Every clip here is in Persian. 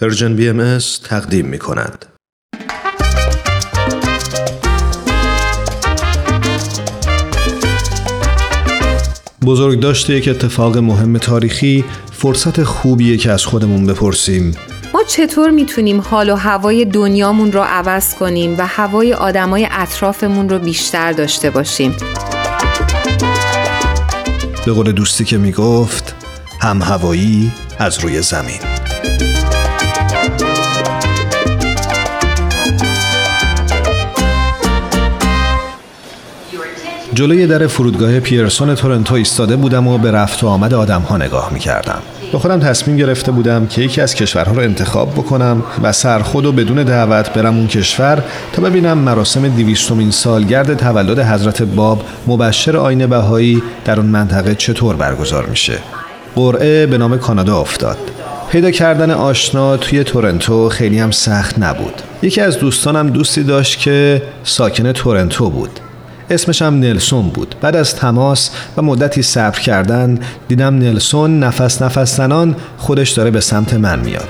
پرژن بی ام تقدیم می کند. بزرگ داشته یک اتفاق مهم تاریخی فرصت خوبیه که از خودمون بپرسیم. ما چطور می‌تونیم حال و هوای دنیامون رو عوض کنیم و هوای آدمای اطرافمون رو بیشتر داشته باشیم؟ به قول دوستی که می‌گفت هم هوایی از روی زمین. جلوی در فرودگاه پیرسون تورنتو ایستاده بودم و به رفت و آمد آدم ها نگاه می کردم. به خودم تصمیم گرفته بودم که یکی از کشورها رو انتخاب بکنم و سرخود و بدون دعوت برم اون کشور تا ببینم مراسم دیویستومین سالگرد تولد حضرت باب مبشر آین بهایی در اون منطقه چطور برگزار میشه. قرعه به نام کانادا افتاد. پیدا کردن آشنا توی تورنتو خیلی هم سخت نبود. یکی از دوستانم دوستی داشت که ساکن تورنتو بود. اسمش هم نلسون بود. بعد از تماس و مدتی صبر کردن دیدم نلسون نفس نفس زنان خودش داره به سمت من میاد.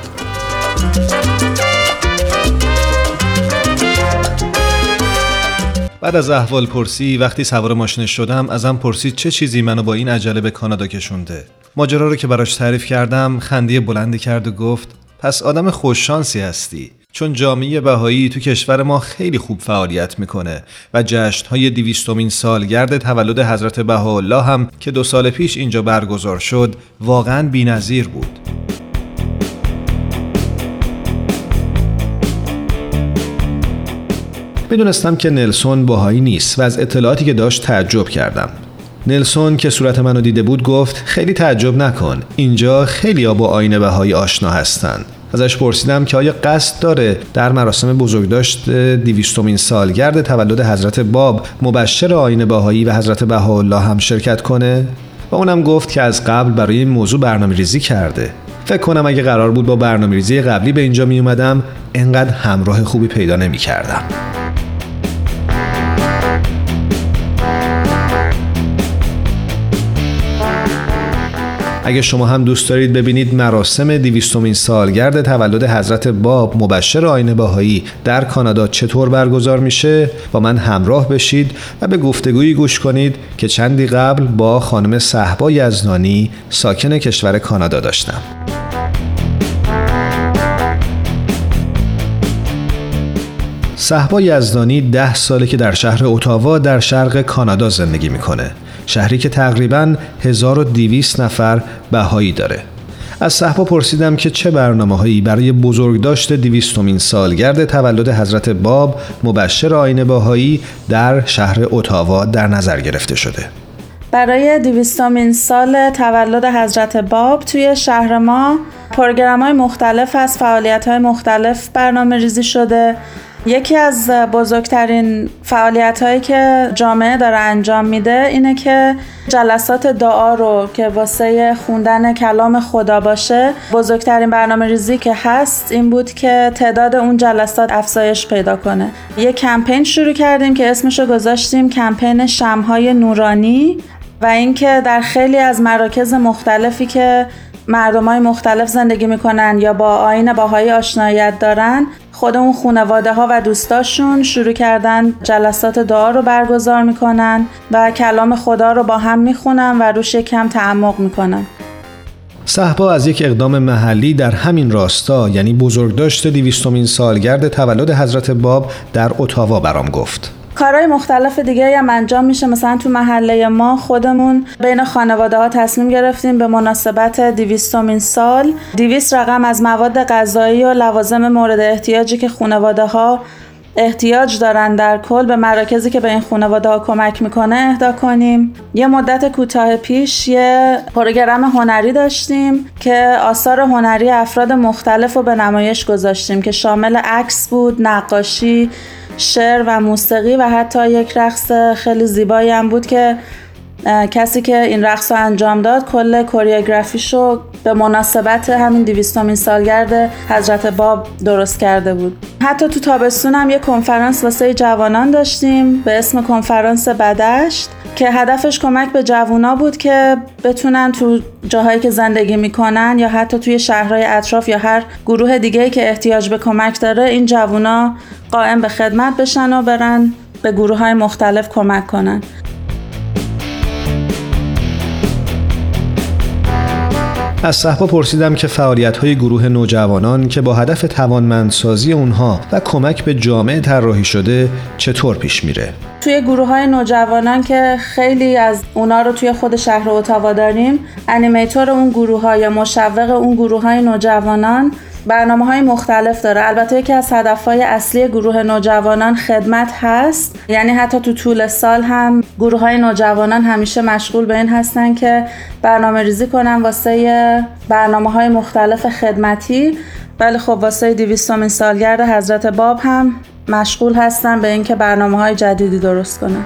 بعد از احوال پرسی وقتی سوار ماشین شدم ازم پرسید چه چیزی منو با این عجله به کانادا کشونده. ماجرا رو که براش تعریف کردم خندی بلندی کرد و گفت پس آدم خوششانسی هستی. چون جامعه بهایی تو کشور ما خیلی خوب فعالیت می‌کنه و جشن های دیویستومین سالگرد تولد حضرت بهاءالله هم که دو سال پیش اینجا برگزار شد واقعا بینظیر بود. می‌دونستم که نلسون باهایی نیست و از اطلاعاتی که داشت تعجب کردم. نلسون که صورت منو دیده بود گفت خیلی تعجب نکن اینجا خیلی با آین بهایی آشنا هستند ازش پرسیدم که آیا قصد داره در مراسم بزرگداشت دیویستومین سالگرد تولد حضرت باب مبشر آین باهایی و حضرت بهاءالله هم شرکت کنه و اونم گفت که از قبل برای این موضوع برنامه ریزی کرده فکر کنم اگه قرار بود با برنامه ریزی قبلی به اینجا می اومدم انقدر همراه خوبی پیدا نمی کردم. اگه شما هم دوست دارید ببینید مراسم دیویستومین سالگرد تولد حضرت باب مبشر آین باهایی در کانادا چطور برگزار میشه با من همراه بشید و به گفتگویی گوش کنید که چندی قبل با خانم صحبا یزنانی ساکن کشور کانادا داشتم. صحبا یزدانی ده ساله که در شهر اتاوا در شرق کانادا زندگی می‌کنه. شهری که تقریبا 1200 نفر بهایی داره. از صحبا پرسیدم که چه برنامه هایی برای بزرگداشت دیویستومین سالگرد تولد حضرت باب مبشر آین باهایی در شهر اتاوا در نظر گرفته شده. برای دیویستومین سال تولد حضرت باب توی شهر ما پروگرام های مختلف از فعالیت های مختلف برنامه ریزی شده. یکی از بزرگترین فعالیت هایی که جامعه داره انجام میده اینه که جلسات دعا رو که واسه خوندن کلام خدا باشه بزرگترین برنامه ریزی که هست این بود که تعداد اون جلسات افزایش پیدا کنه. یه کمپین شروع کردیم که اسمش رو گذاشتیم کمپین شمهای نورانی و اینکه در خیلی از مراکز مختلفی که مردم های مختلف زندگی می‌کنن یا با آین باهایی آشنایت دارن خود اون خانواده ها و دوستاشون شروع کردن جلسات دعا رو برگزار می‌کنن و کلام خدا رو با هم می‌خونن و روش کم تعمق می‌کنن. صحبا از یک اقدام محلی در همین راستا یعنی بزرگداشت دیویستومین سالگرد تولد حضرت باب در اتاوا برام گفت. کارهای مختلف دیگه هم انجام میشه. مثلا تو محله ما خودمون بین خانواده ها تصمیم گرفتیم به مناسبت دیویستومین سال. دیویست رقم از مواد غذایی و لوازم مورد احتیاجی که خانواده ها احتیاج دارن در کل به مراکزی که به این خانواده ها کمک می‌کنه اهدا کنیم. یه مدت کوتاه پیش یه پروگرام هنری داشتیم که آثار هنری افراد مختلف رو به نمایش گذاشتیم که شامل عکس بود نقاشی شعر و موسیقی و حتی یک رقص خیلی زیبایی هم بود که کسی که این رقص رو انجام داد کل کوریوگرافیش رو به مناسبت همین دیویستومین سالگرد حضرت باب درست کرده بود. حتی تو تابستون هم یه کنفرانس واسه جوانان داشتیم به اسم کنفرانس بدشت که هدفش کمک به جوونا بود که بتونن تو جاهایی که زندگی می‌کنن یا حتی توی شهرهای اطراف یا هر گروه دیگه که احتیاج به کمک داره این جوونا قائم به خدمت بشن و برن به گروه های مختلف کمک کنن. از صحبا پرسیدم که فعالیت های گروه نوجوانان که با هدف توانمندسازی اونها و کمک به جامعه طراحی شده چطور پیش میره؟ توی گروه های نوجوانان که خیلی از اونا رو توی خود شهر اتاوا داریم انیمیتور اون گروه ها یا مشوق اون گروه های نوجوانان برنامه های مختلف داره. البته یکی از هدف های اصلی گروه نوجوانان خدمت هست. یعنی حتی تو طول سال هم گروه های نوجوانان همیشه مشغول به این هستن که برنامه ریزی کنن واسه برنامه های مختلف خدمتی. ولی خب واسه دیویستومین سالگرد حضرت باب هم مشغول هستن به اینکه برنامه های جدیدی درست کنن.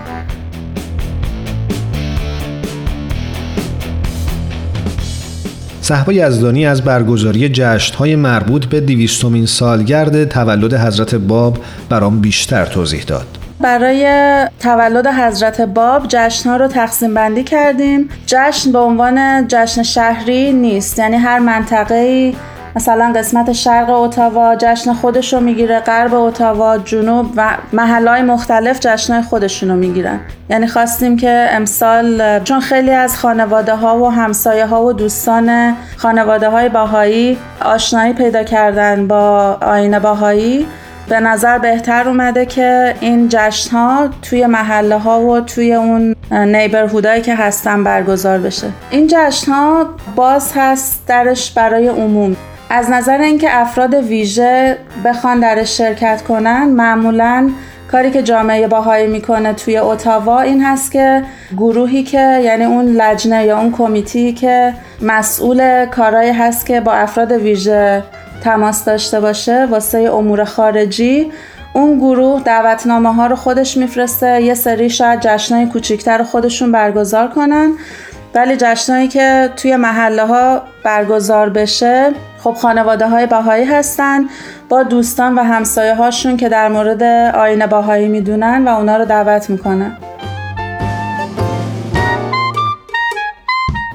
صحبا یزدانی از برگزاری های مربوط به دیویستومین سالگرد تولد حضرت باب برام بیشتر توضیح داد. برای تولد حضرت باب جشن ها رو تقسیم بندی کردیم جشن به عنوان جشن شهری نیست یعنی هر منطقه مثلا قسمت شرق اتاوا جشن خودش رو می‌گیره غرب اتاوا جنوب و محلهای مختلف جشنهای خودشون رو می‌گیرن. یعنی خواستیم که امسال چون خیلی از خانواده ها و همسایه ها و دوستان خانواده های باهایی آشنایی پیدا کردن با آین باهایی به نظر بهتر اومده که این جشن ها توی محله ها و توی اون نیبرهودایی که هستن برگزار بشه. این جشن ها باز هست درش برای عموم. از نظر اینکه افراد ویژه بخوان درش شرکت کنن معمولا کاری که جامعه باهایی می‌کنه توی اتاوا این هست که گروهی که یعنی اون لجنه یا اون کمیتی که مسئول کارایی هست که با افراد ویژه تماس داشته باشه واسه امور خارجی اون گروه دعوتنامه ها رو خودش میفرسته یه سری شاید جشنای کوچیکتر خودشون برگزار کنن ولی جشنایی که توی محله ها برگزار بشه خب خانواده های باهایی هستن با دوستان و همسایه هاشون که در مورد آین باهایی می‌دونن و اونا رو دعوت می‌کنن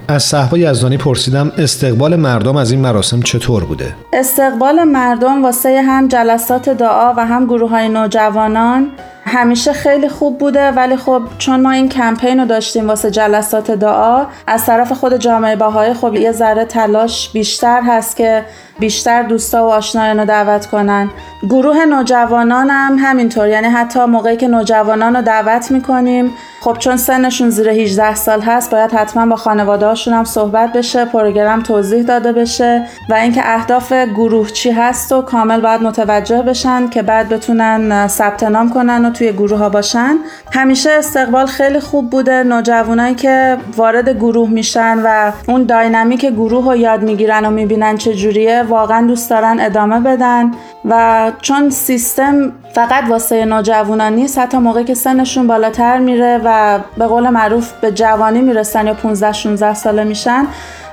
از صحبا یزدانی پرسیدم استقبال مردم از این مراسم چطور بوده؟ استقبال مردم واسه هم جلسات دعا و هم گروه های نوجوانان همیشه خیلی خوب بوده ولی خب چون ما این کمپین رو داشتیم واسه جلسات دعا از طرف خود جامعه باهای خب یه ذره تلاش بیشتر هست که بیشتر دوستا و آشنایان رو دعوت کنن. گروه نوجوانان هم همینطور یعنی حتی موقعی که نوجوانان رو دعوت می‌کنیم خب چون سنشون زیر 18 سال هست باید حتما با خانواده هاشون هم صحبت بشه پروگرام توضیح داده بشه و اینکه اهداف گروه چی هست و کامل باید متوجه بشن که بعد بتونن ثبت نام کنن و توی گروه ها باشن. همیشه استقبال خیلی خوب بوده. نوجوانایی که وارد گروه میشن و اون داینامیک گروه رو یاد می‌گیرن و می‌بینن چه جوریه واقعا دوست دارن ادامه بدن و چون سیستم فقط واسه نوجوانان نیست حتی موقعی که سنشون بالاتر میره و به قول معروف به جوانی می‌رسن یا 15 16 ساله میشن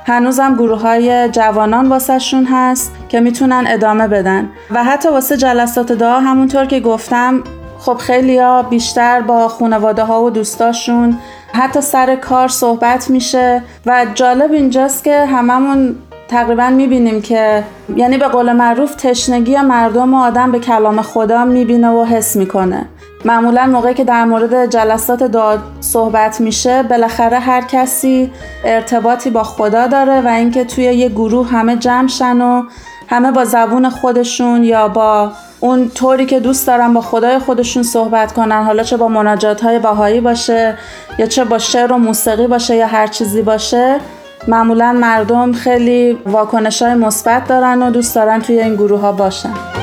هنوزم گروه های جوانان واسهشون هست که می‌تونن ادامه بدن. و حتی واسه جلسات دعا همونطور که گفتم خب خیلی ها بیشتر با خانواده ها و دوستاشون حتی سر کار صحبت میشه. و جالب اینجاست که هممون تقریبا می‌بینیم که یعنی به قول معروف تشنگی مردم و آدم به کلام خدا می‌بینه و حس می‌کنه. معمولا موقعی که در مورد جلسات دعا صحبت میشه بالاخره هر کسی ارتباطی با خدا داره و اینکه توی یه گروه همه جمع شن و همه با زبون خودشون یا با اون طوری که دوست دارن با خدای خودشون صحبت کنن حالا چه با مناجات های باهایی باشه یا چه با شعر و موسیقی باشه یا هر چیزی باشه. معمولا مردم خیلی واکنش های مثبت دارن و دوست دارن توی این گروه ها باشن.